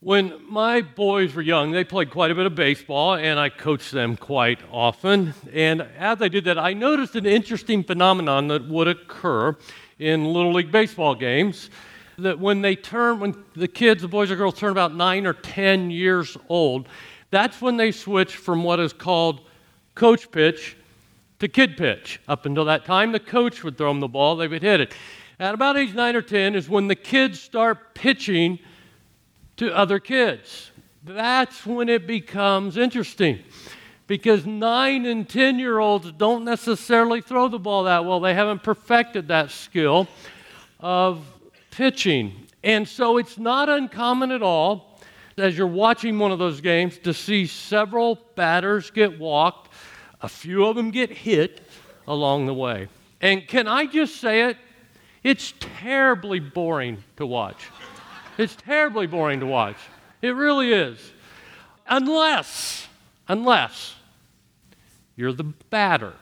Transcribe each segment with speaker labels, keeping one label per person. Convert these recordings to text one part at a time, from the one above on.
Speaker 1: When my boys were young, they played quite a bit of baseball, and I coached them quite often. And as I did that, I noticed an interesting phenomenon that would occur in Little League baseball games that when they turn, when the kids, the boys or girls turn about nine or 10 years old, that's when they switch from what is called coach pitch to kid pitch. Up until that time, the coach would throw them the ball, they would hit it. At about age nine or 10 is when the kids start pitching to other kids. That's when it becomes interesting because nine and 10 year olds don't necessarily throw the ball that well. They haven't perfected that skill of pitching. And so it's not uncommon at all as you're watching one of those games to see several batters get walked, a few of them get hit along the way. And can I just say it? It's terribly boring to watch. It's terribly boring to watch. It really is. Unless, unless you're the batter.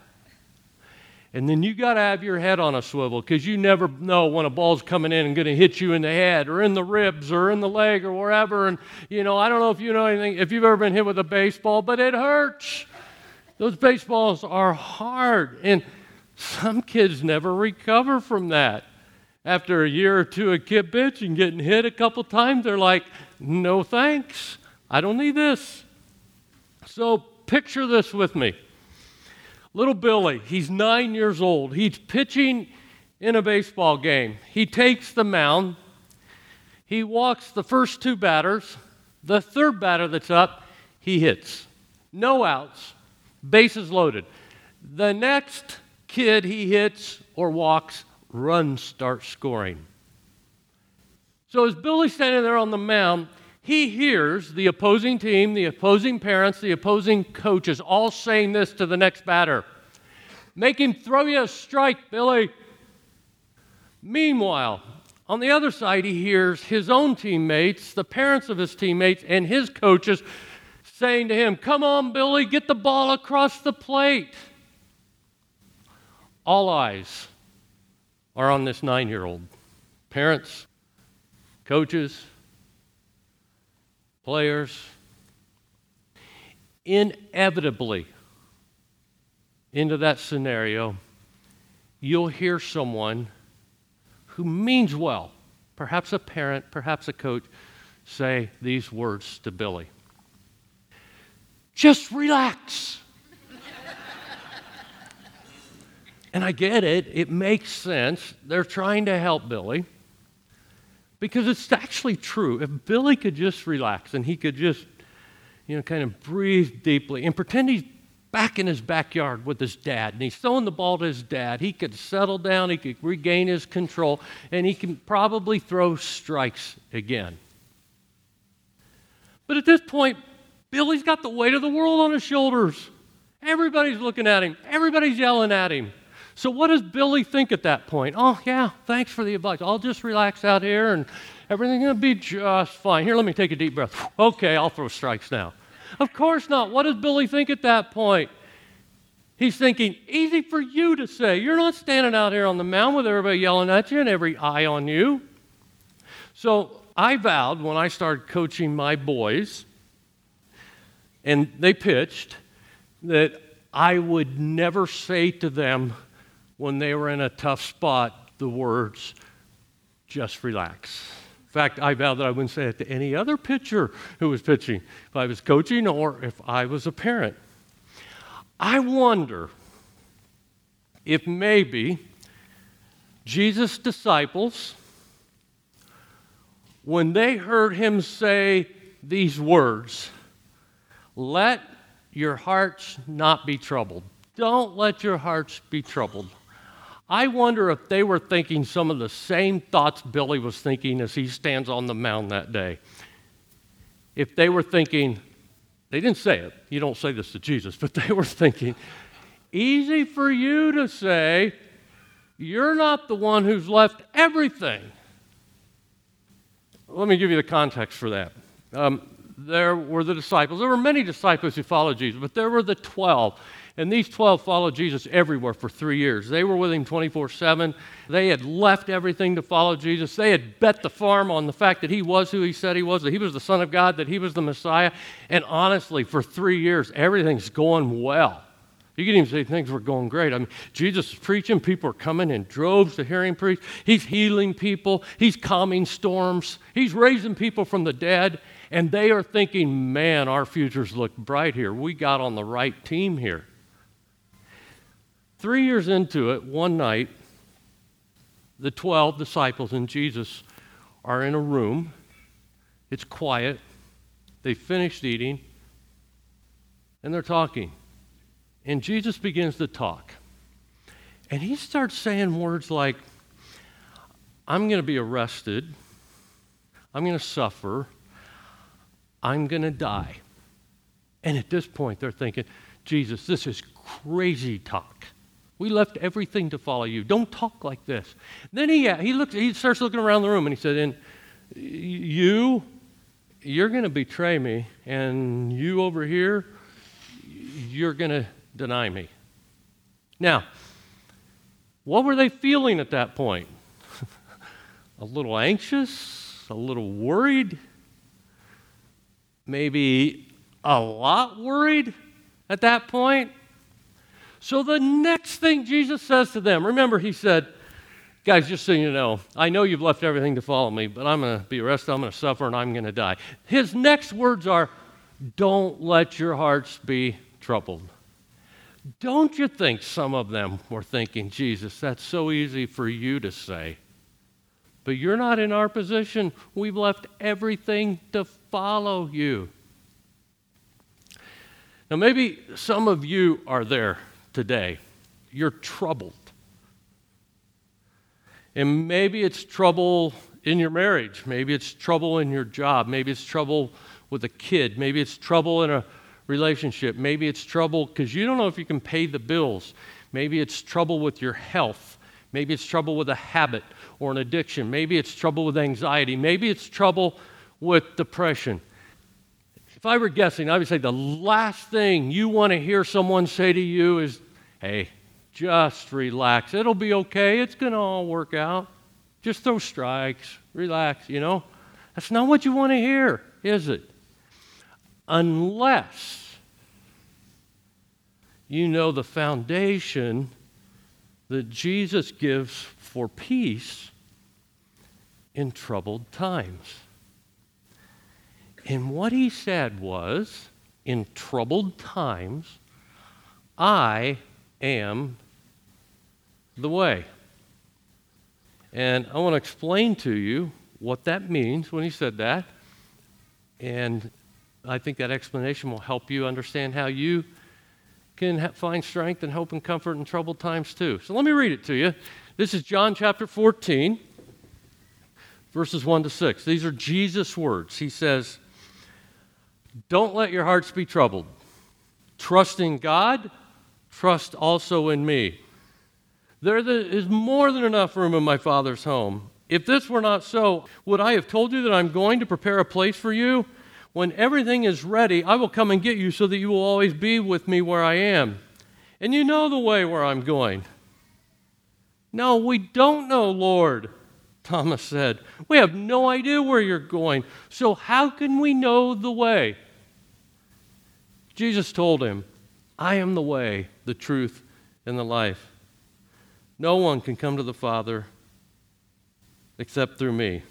Speaker 1: And then you got to have your head on a swivel because you never know when a ball's coming in and going to hit you in the head or in the ribs or in the leg or wherever. And, you know, I don't know if you know anything, if you've ever been hit with a baseball, but it hurts. Those baseballs are hard. And some kids never recover from that after a year or two of kid pitching, getting hit a couple times, they're like, no thanks. I don't need this. So picture this with me. Little Billy, he's nine years old. He's pitching in a baseball game. He takes the mound. He walks the first two batters. The third batter that's up, he hits. No outs. Bases loaded. The next kid he hits or walks runs start scoring. So as Billy's standing there on the mound, he hears the opposing team, the opposing parents, the opposing coaches all saying this to the next batter Make him throw you a strike, Billy. Meanwhile, on the other side, he hears his own teammates, the parents of his teammates, and his coaches saying to him, Come on, Billy, get the ball across the plate. All eyes are on this nine year old. Parents, coaches, players. Inevitably, into that scenario, you'll hear someone who means well, perhaps a parent, perhaps a coach, say these words to Billy Just relax. And I get it, it makes sense. They're trying to help Billy because it's actually true. If Billy could just relax and he could just, you know, kind of breathe deeply and pretend he's back in his backyard with his dad and he's throwing the ball to his dad, he could settle down, he could regain his control, and he can probably throw strikes again. But at this point, Billy's got the weight of the world on his shoulders. Everybody's looking at him, everybody's yelling at him. So, what does Billy think at that point? Oh, yeah, thanks for the advice. I'll just relax out here and everything's going to be just fine. Here, let me take a deep breath. Okay, I'll throw strikes now. Of course not. What does Billy think at that point? He's thinking, easy for you to say. You're not standing out here on the mound with everybody yelling at you and every eye on you. So I vowed when I started coaching my boys, and they pitched, that I would never say to them, when they were in a tough spot the words, just relax. In fact, I vow that I wouldn't say it to any other pitcher who was pitching, if I was coaching or if I was a parent. I wonder if maybe Jesus' disciples, when they heard him say these words, let your hearts not be troubled. Don't let your hearts be troubled. I wonder if they were thinking some of the same thoughts Billy was thinking as he stands on the mound that day. If they were thinking, they didn't say it, you don't say this to Jesus, but they were thinking, easy for you to say, you're not the one who's left everything. Let me give you the context for that. Um, there were the disciples. There were many disciples who followed Jesus, but there were the 12. And these 12 followed Jesus everywhere for three years. They were with him 24 7. They had left everything to follow Jesus. They had bet the farm on the fact that he was who he said he was, that he was the Son of God, that he was the Messiah. And honestly, for three years, everything's going well. You can even say things were going great. I mean, Jesus is preaching, people are coming in droves to hear him preach. He's healing people, he's calming storms, he's raising people from the dead. And they are thinking, man, our futures look bright here. We got on the right team here. Three years into it, one night, the 12 disciples and Jesus are in a room. It's quiet. They finished eating, and they're talking. And Jesus begins to talk. And he starts saying words like, I'm going to be arrested. I'm going to suffer. I'm going to die. And at this point, they're thinking, Jesus, this is crazy talk. We left everything to follow you. Don't talk like this. Then he, he, looks, he starts looking around the room and he said, And you, you're going to betray me, and you over here, you're going to deny me. Now, what were they feeling at that point? a little anxious, a little worried, maybe a lot worried at that point. So the next thing Jesus says to them, remember, he said, Guys, just so you know, I know you've left everything to follow me, but I'm going to be arrested, I'm going to suffer, and I'm going to die. His next words are, Don't let your hearts be troubled. Don't you think some of them were thinking, Jesus, that's so easy for you to say? But you're not in our position. We've left everything to follow you. Now, maybe some of you are there today. You're troubled. And maybe it's trouble in your marriage. Maybe it's trouble in your job. Maybe it's trouble with a kid. Maybe it's trouble in a relationship. Maybe it's trouble because you don't know if you can pay the bills. Maybe it's trouble with your health. Maybe it's trouble with a habit or an addiction. Maybe it's trouble with anxiety. Maybe it's trouble with depression. If I were guessing, I would say the last thing you want to hear someone say to you is, hey, just relax. It'll be okay. It's going to all work out. Just throw strikes. Relax, you know? That's not what you want to hear, is it? Unless you know the foundation that Jesus gives for peace in troubled times. And what he said was, in troubled times, I am the way. And I want to explain to you what that means when he said that. And I think that explanation will help you understand how you can ha- find strength and hope and comfort in troubled times too. So let me read it to you. This is John chapter 14, verses 1 to 6. These are Jesus' words. He says, Don't let your hearts be troubled. Trust in God trust also in me. There is more than enough room in my Father's home. If this were not so, would I have told you that I'm going to prepare a place for you? When everything is ready, I will come and get you so that you will always be with me where I am. And you know the way where I'm going. No, we don't know, Lord, Thomas said. We have no idea where you're going. So how can we know the way? Jesus told him, I am the way, the truth, and the life. No one can come to the Father except through me.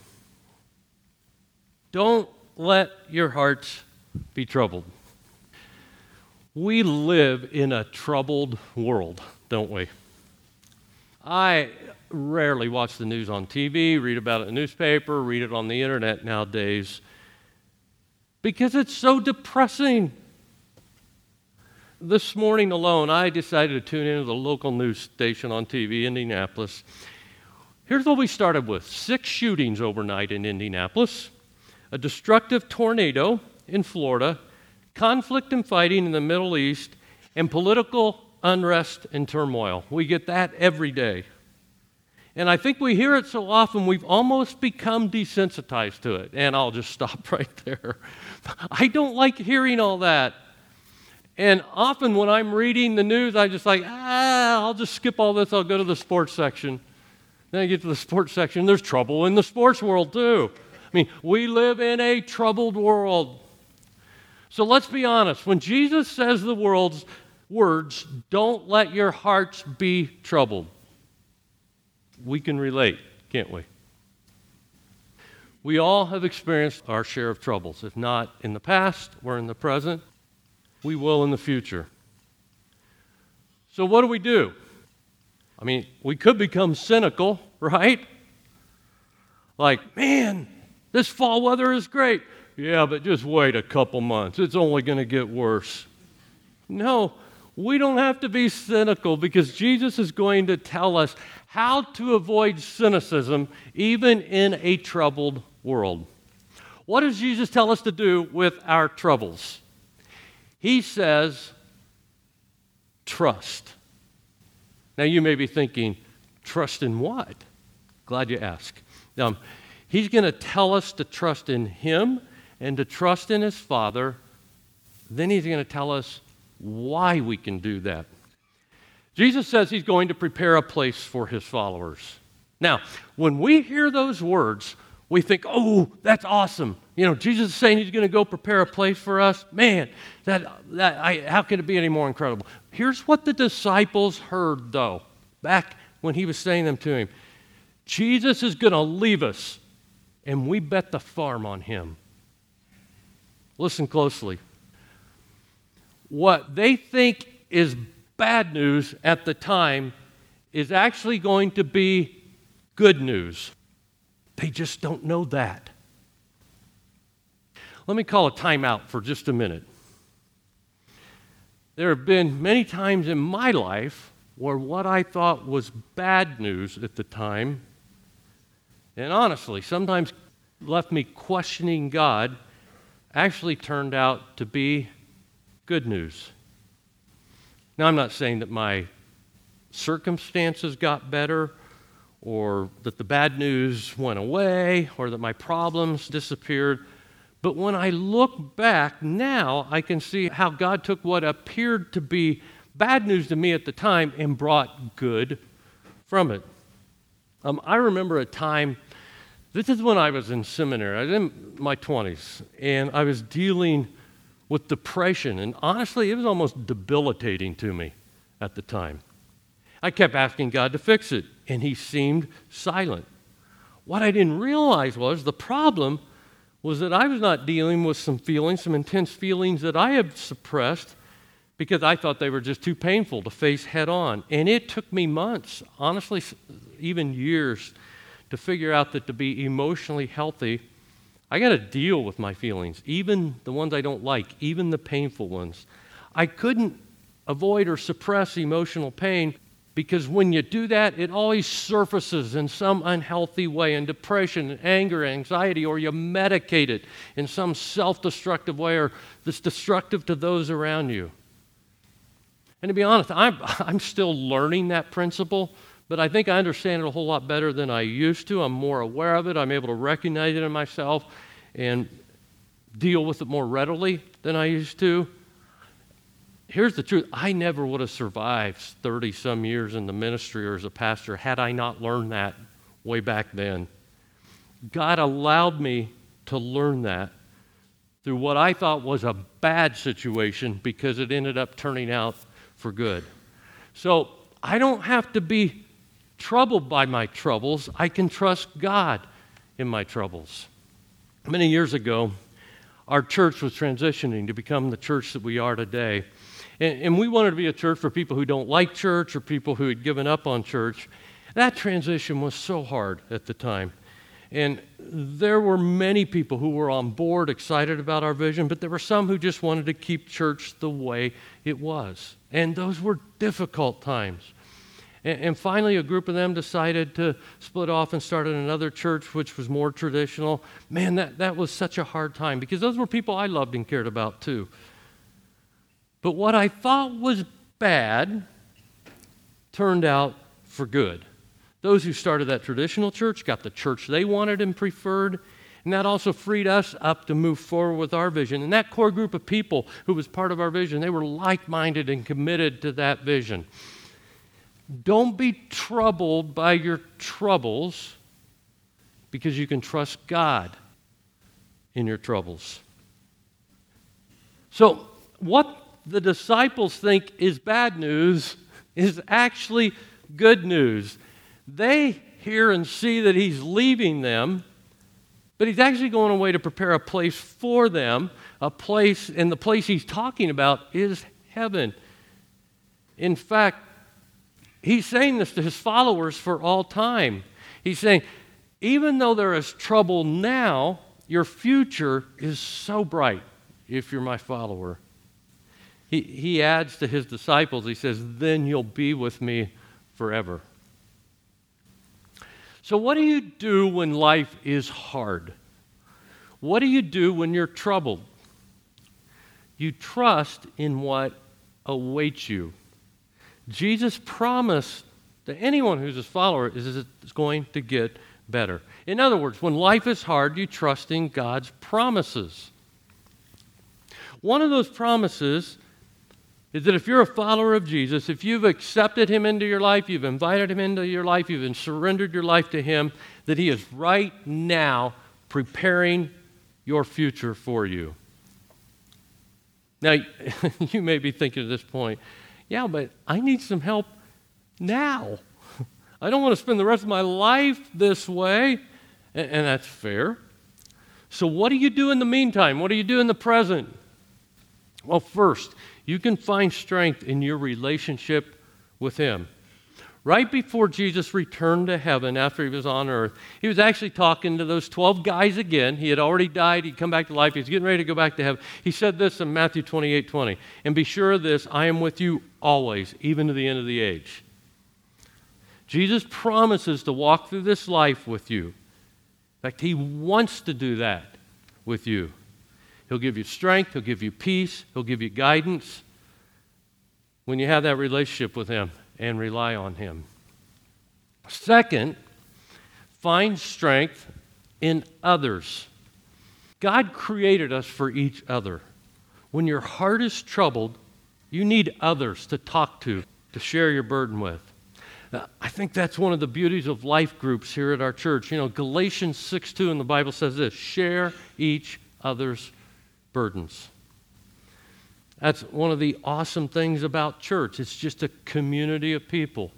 Speaker 1: Don't let your hearts be troubled. We live in a troubled world, don't we? I rarely watch the news on TV, read about it in the newspaper, read it on the internet nowadays because it's so depressing this morning alone, I decided to tune into the local news station on TV, Indianapolis. Here's what we started with six shootings overnight in Indianapolis, a destructive tornado in Florida, conflict and fighting in the Middle East, and political unrest and turmoil. We get that every day. And I think we hear it so often, we've almost become desensitized to it. And I'll just stop right there. I don't like hearing all that. And often when I'm reading the news, I just like, ah, I'll just skip all this. I'll go to the sports section. Then I get to the sports section. There's trouble in the sports world, too. I mean, we live in a troubled world. So let's be honest. When Jesus says the world's words, don't let your hearts be troubled, we can relate, can't we? We all have experienced our share of troubles. If not in the past or in the present, we will in the future. So, what do we do? I mean, we could become cynical, right? Like, man, this fall weather is great. Yeah, but just wait a couple months. It's only going to get worse. No, we don't have to be cynical because Jesus is going to tell us how to avoid cynicism even in a troubled world. What does Jesus tell us to do with our troubles? He says, trust. Now you may be thinking, trust in what? Glad you asked. Um, he's going to tell us to trust in Him and to trust in His Father. Then He's going to tell us why we can do that. Jesus says He's going to prepare a place for His followers. Now, when we hear those words, we think, oh, that's awesome. You know, Jesus is saying he's going to go prepare a place for us. Man, that, that, I, how can it be any more incredible? Here's what the disciples heard, though, back when he was saying them to him Jesus is going to leave us, and we bet the farm on him. Listen closely. What they think is bad news at the time is actually going to be good news. They just don't know that. Let me call a timeout for just a minute. There have been many times in my life where what I thought was bad news at the time, and honestly, sometimes left me questioning God, actually turned out to be good news. Now, I'm not saying that my circumstances got better or that the bad news went away, or that my problems disappeared. But when I look back now, I can see how God took what appeared to be bad news to me at the time and brought good from it. Um, I remember a time, this is when I was in seminary, I was in my 20s, and I was dealing with depression, and honestly, it was almost debilitating to me at the time. I kept asking God to fix it, and He seemed silent. What I didn't realize was the problem was that I was not dealing with some feelings, some intense feelings that I had suppressed because I thought they were just too painful to face head on. And it took me months, honestly, even years, to figure out that to be emotionally healthy, I got to deal with my feelings, even the ones I don't like, even the painful ones. I couldn't avoid or suppress emotional pain because when you do that, it always surfaces in some unhealthy way in depression, anger, anxiety, or you medicate it in some self destructive way or that's destructive to those around you. And to be honest, I'm, I'm still learning that principle, but I think I understand it a whole lot better than I used to. I'm more aware of it, I'm able to recognize it in myself and deal with it more readily than I used to here's the truth I never would have survived 30 some years in the ministry or as a pastor had I not learned that way back then. God allowed me to learn that through what I thought was a bad situation because it ended up turning out for good. So I don't have to be troubled by my troubles. I can trust God in my troubles. Many years ago, our church was transitioning to become the church that we are today. And, and we wanted to be a church for people who don't like church or people who had given up on church. That transition was so hard at the time. And there were many people who were on board, excited about our vision, but there were some who just wanted to keep church the way it was. And those were difficult times. And, and finally, a group of them decided to split off and started another church, which was more traditional. Man, that, that was such a hard time because those were people I loved and cared about too. But what I thought was bad turned out for good. Those who started that traditional church got the church they wanted and preferred, And that also freed us up to move forward with our vision. And that core group of people who was part of our vision, they were like minded and committed to that vision. Don't be troubled by your troubles because you can trust God in your troubles. So, what the disciples think is bad news is actually good news. They hear and see that he's leaving them, but he's actually going away to prepare a place for them, a place, and the place he's talking about is heaven. In fact, he's saying this to his followers for all time. He's saying, even though there is trouble now, your future is so bright if you're my follower. He, he adds to his disciples, he says, Then you'll be with me forever. So, what do you do when life is hard? What do you do when you're troubled? You trust in what awaits you. Jesus promised to anyone who's his follower is it's going to get better. In other words, when life is hard, you trust in God's promises. One of those promises is that if you're a follower of Jesus, if you've accepted him into your life, you've invited him into your life, you've surrendered your life to him, that he is right now preparing your future for you. Now, you may be thinking at this point, yeah, but I need some help now. I don't want to spend the rest of my life this way. And, that's fair. So, what do you do in the meantime? What do you do in the present? Well, first, you can find strength in your relationship with Him. Right before Jesus returned to heaven after he was on earth, he was actually talking to those 12 guys again. He had already died, he'd come back to life, he was getting ready to go back to heaven. He said this in Matthew 28 20. And be sure of this, I am with you always, even to the end of the age. Jesus promises to walk through this life with you. In fact, he wants to do that with you. He'll give you strength, He'll give you peace, He'll give you guidance when you have that relationship with Him and rely on Him. Second, find strength in others. God created us for each other. When your heart is troubled, you need others to talk to, to share your burden with. Uh, I think that's one of the beauties of life groups here at our church. You know, Galatians 6 2 in the Bible says this share each other's burdens. That's one of the awesome things about church. It's just a community of people.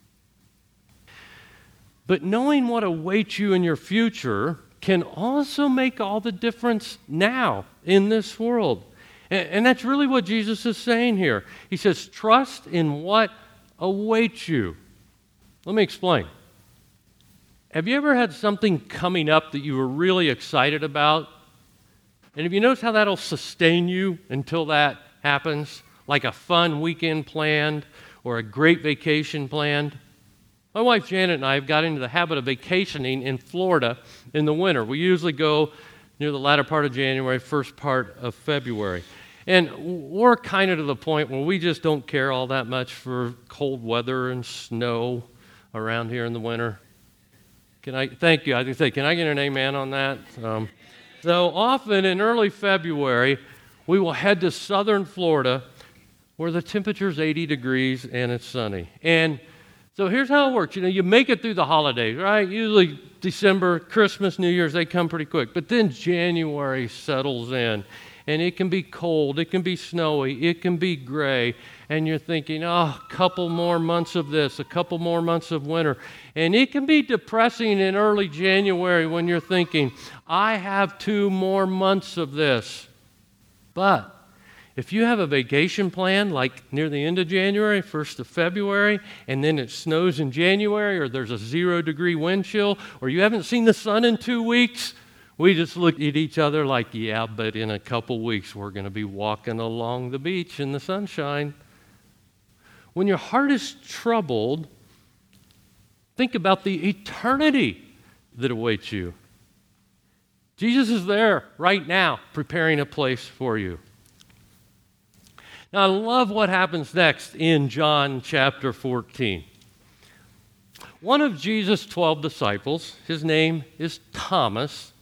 Speaker 1: But knowing what awaits you in your future can also make all the difference now in this world. And, and, that's really what Jesus is saying here. He says, trust in what awaits you. Let me explain. Have you ever had something coming up that you were really excited about and if you notice how that'll sustain you until that happens? Like a fun weekend planned or a great vacation planned? My wife Janet and I have got into the habit of vacationing in Florida in the winter. We usually go near the latter part of January, first part of February. And we're kind of to the point where we just don't care all that much for cold weather and snow around here in the winter. Can I thank you? I can say, can I get an amen on that? Um, so often in early February, we will head to southern Florida where the temperature is 80 degrees and it's sunny. And so here's how it works. You know, you make it through the holidays, right? Usually December, Christmas, New Year's, they come pretty quick. But then January settles in and it can be cold, it can be snowy, it can be gray, and you're thinking, oh, a couple more months of this, a couple more months of winter. And it can be depressing in early January when you're thinking, I have two more months of this. But if you have a vacation plan like near the end of January, 1st of February, and then it snows in January, or there's a zero degree wind chill, or you haven't seen the sun in two weeks, we just look at each other like, yeah, but in a couple weeks we're going to be walking along the beach in the sunshine. When your heart is troubled, think about the eternity that awaits you. Jesus is there right now, preparing a place for you. Now, I love what happens next in John chapter 14. One of Jesus' 12 disciples, his name is Thomas,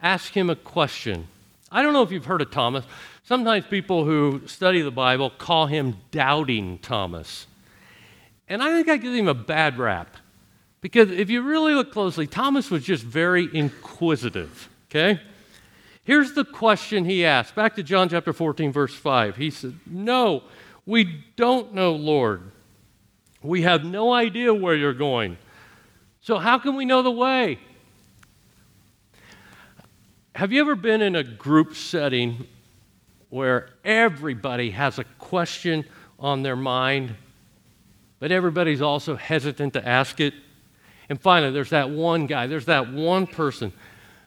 Speaker 1: ask him a question. I don't know if you've heard of Thomas. Sometimes people who study the Bible call him Doubting Thomas. And I think I give him a bad rap. Because if you really look closely, Thomas was just very inquisitive, okay? Here's the question he asked. Back to John chapter 14, verse 5. He said, No, we don't know, Lord. We have no idea where you're going. So, how can we know the way? Have you ever been in a group setting where everybody has a question on their mind, but everybody's also hesitant to ask it? And finally, there's that one guy, there's that one person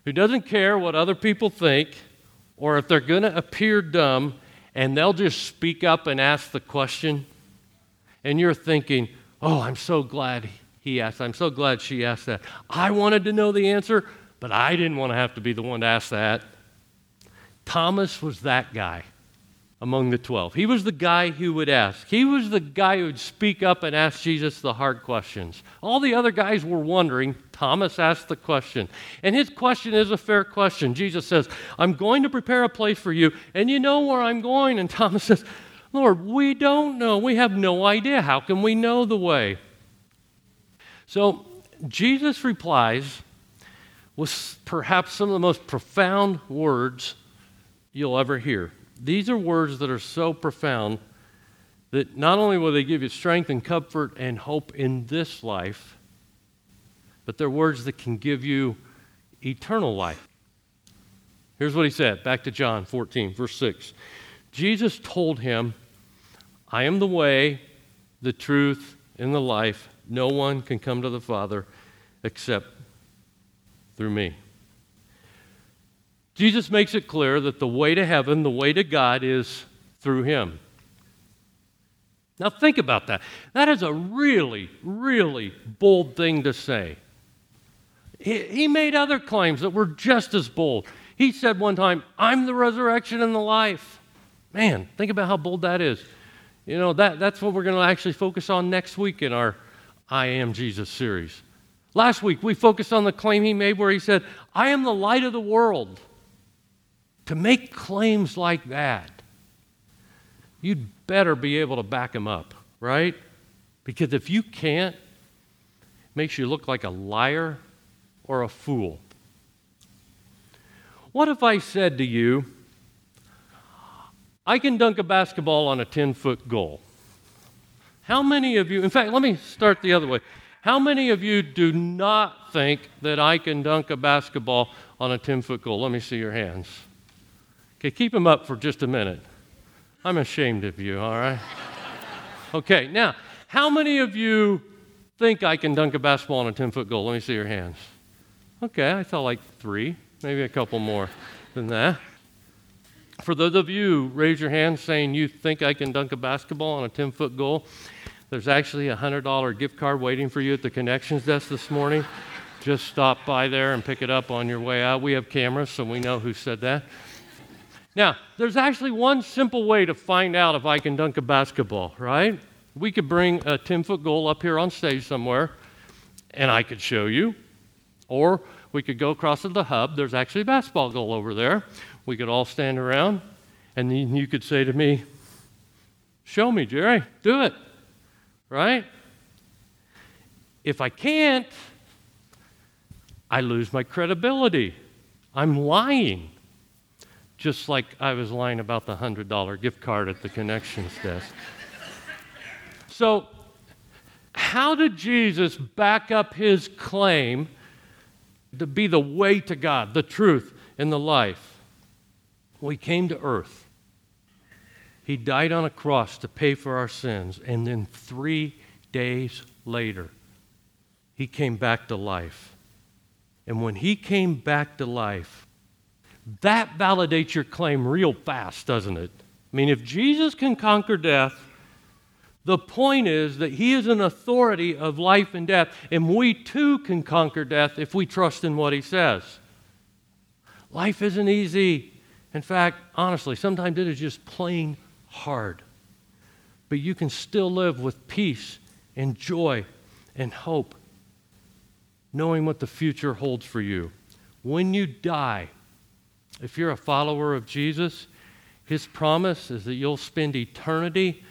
Speaker 1: who doesn't care what other people think or if they're going to appear dumb and they'll just speak up and ask the question. And you're thinking, oh, I'm so glad he asked. I'm so glad she asked that. I wanted to know the answer, but I didn't want to have to be the one to ask that. Thomas was that guy among the 12. He was the guy who would ask. He was the guy who would speak up and ask Jesus the hard questions. All the other guys were wondering. Thomas asked the question. And his question is a fair question. Jesus says, I'm going to prepare a place for you, and you know where I'm going. And Thomas says, Lord, we don't know. We have no idea. How can we know the way? So Jesus replies with perhaps some of the most profound words you'll ever hear. These are words that are so profound that not only will they give you strength and comfort and hope in this life, but they're words that can give you eternal life. Here's what he said, back to John 14, verse 6. Jesus told him, I am the way, the truth, and the life. No one can come to the Father except through me. Jesus makes it clear that the way to heaven, the way to God, is through Him. Now, think about that. That is a really, really bold thing to say. He, he made other claims that were just as bold. He said one time, I'm the resurrection and the life. Man, think about how bold that is. You know, that, that's what we're going to actually focus on next week in our I Am Jesus series. Last week, we focused on the claim he made where he said, I am the light of the world. To make claims like that, you'd better be able to back them up, right? Because if you can't, it makes you look like a liar or a fool. What if I said to you, I can dunk a basketball on a 10 foot goal? How many of you, in fact, let me start the other way. How many of you do not think that I can dunk a basketball on a 10 foot goal? Let me see your hands. Okay, keep them up for just a minute. I'm ashamed of you, all right? Okay, now, how many of you think I can dunk a basketball on a 10 foot goal? Let me see your hands. Okay, I saw like three, maybe a couple more than that. For those of you raise your hand saying you think I can dunk a basketball on a 10 foot goal, there's actually a $100 gift card waiting for you at the connections desk this morning. Just stop by there and pick it up on your way out. We have cameras, so we know who said that. Now, there's actually one simple way to find out if I can dunk a basketball, right? We could bring a 10 foot goal up here on stage somewhere, and I could show you. Or we could go across to the hub. There's actually a basketball goal over there. We could all stand around, and then you could say to me, Show me, Jerry, do it, right? If I can't, I lose my credibility. I'm lying just like I was lying about the $100 gift card at the connections desk. So, how did Jesus back up his claim to be the way to God, the truth, and the life? Well, he came to earth. He died on a cross to pay for our sins, and then three days later, he came back to life. And when he came back to life, that validates your claim real fast, doesn't it? I mean, if Jesus can conquer death, the point is that he is an authority of life and death, and we too can conquer death if we trust in what he says. Life isn't easy. In fact, honestly, sometimes it is just plain hard. But you can still live with peace and joy and hope, knowing what the future holds for you. When you die, If you're a follower of Jesus, his promise is that you'll spend eternity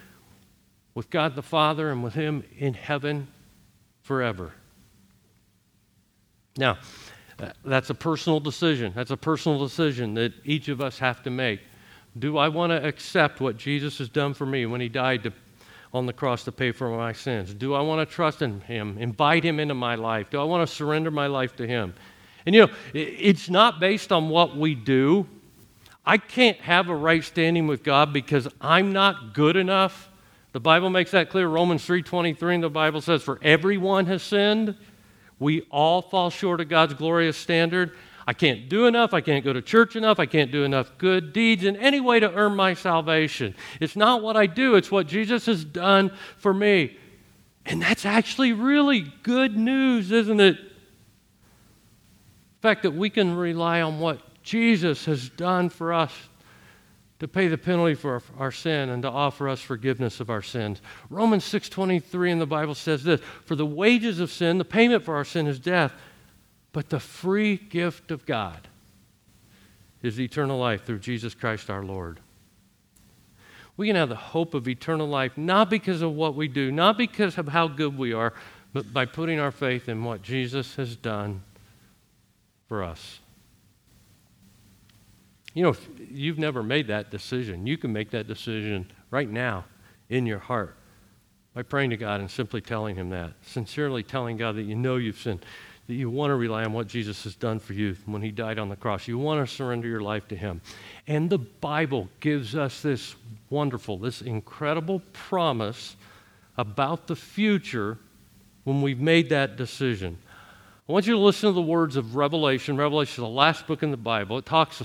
Speaker 1: with God the Father and with him in heaven forever. Now, that's a personal decision. That's a personal decision that each of us have to make. Do I want to accept what Jesus has done for me when he died to, on the cross to pay for my sins? Do I want to trust in him, invite him into my life? Do I want to surrender my life to him? And you know, it's not based on what we do. I can't have a right standing with God because I'm not good enough. The Bible makes that clear. Romans 3:23 and the Bible says for everyone has sinned. We all fall short of God's glorious standard. I can't do enough. I can't go to church enough. I can't do enough good deeds in any way to earn my salvation. It's not what I do, it's what Jesus has done for me. And that's actually really good news, isn't it? Fact that we can rely on what Jesus has done for us to pay the penalty for our sin and to offer us forgiveness of our sins. Romans 6:23 in the Bible says this, for the wages of sin, the payment for our sin is death, but the free gift of God is eternal life through Jesus Christ our Lord. We can have the hope of eternal life not because of what we do, not because of how good we are, but by putting our faith in what Jesus has done for us. You know, if you've never made that decision, you can make that decision right now in your heart by praying to God and simply telling Him that. Sincerely telling God that you know you've sinned that you want to rely on what Jesus has done for you when he died on the cross. You want to surrender your life to him. And the Bible gives us this wonderful, this incredible promise about the future when we've made that decision. I want you to listen to the words of Revelation. Revelation is the last book in the Bible. It talks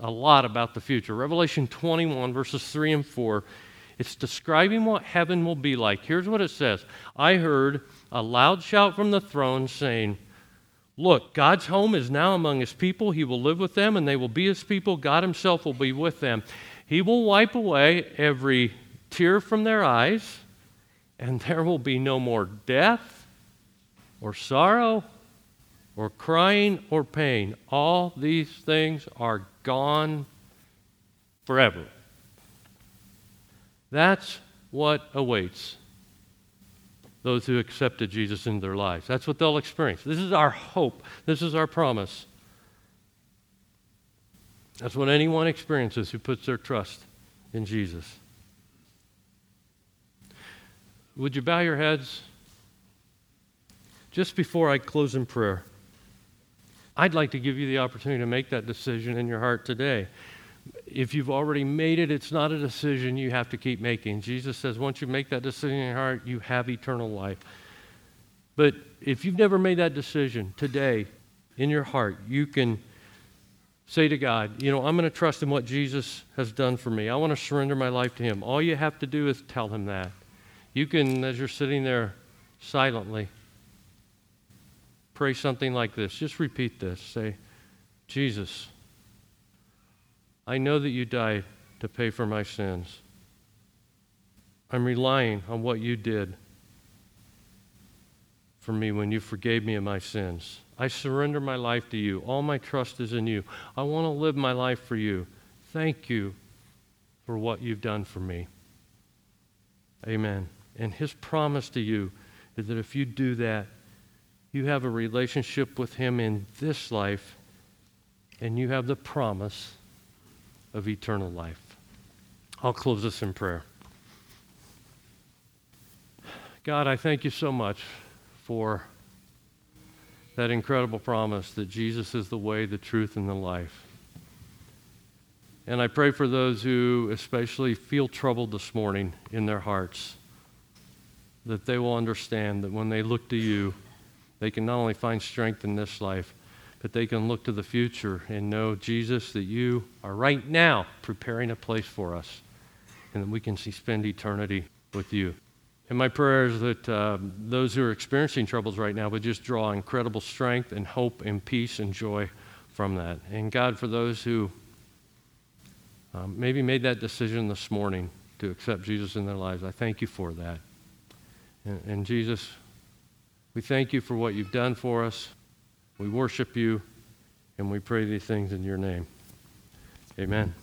Speaker 1: a lot about the future. Revelation 21, verses 3 and 4. It's describing what heaven will be like. Here's what it says I heard a loud shout from the throne saying, Look, God's home is now among his people. He will live with them, and they will be his people. God himself will be with them. He will wipe away every tear from their eyes, and there will be no more death, or sorrow, or crying, or pain. All these things are gone forever. That's what awaits those who accepted Jesus into their lives. That's what they'll experience. This is our hope. This is our promise. That's what anyone experiences who puts their trust in Jesus. Would you bow your heads? Just before I close in prayer, I'd like to give you the opportunity to make that decision in your heart today if you've already made it, it's not a decision you have to keep making. Jesus says once you make that decision in your heart, you have eternal life. But if you've never made that decision today in your heart, you can say to God, you know, I'm going to trust in what Jesus has done for me. I want to surrender my life to Him. All you have to do is tell Him that. You can, as you're sitting there silently, pray something like this. Just repeat this. Say, Jesus. I know that you died to pay for my sins. I'm relying on what you did for me when you forgave me of my sins. I surrender my life to you. All my trust is in you. I want to live my life for you. Thank you for what you've done for me. Amen. And his promise to you is that if you do that, you have a relationship with him in this life, and you have the promise of eternal life. I'll close this in prayer. God, I thank you so much for that incredible promise that Jesus is the way, the truth, and the life. And I pray for those who especially feel troubled this morning in their hearts, that they will understand that when they look to you, they can not only find strength in this life, but they can look to the future and know, Jesus, that you are right now preparing a place for us and that we can spend eternity with you. And my prayer is that uh, those who are experiencing troubles right now would just draw incredible strength and hope and peace and joy from that. And God, for those who um, maybe made that decision this morning to accept Jesus in their lives, I thank you for that. And, and Jesus, we thank you for what you've done for us. We worship you and we pray these things in your name. Amen.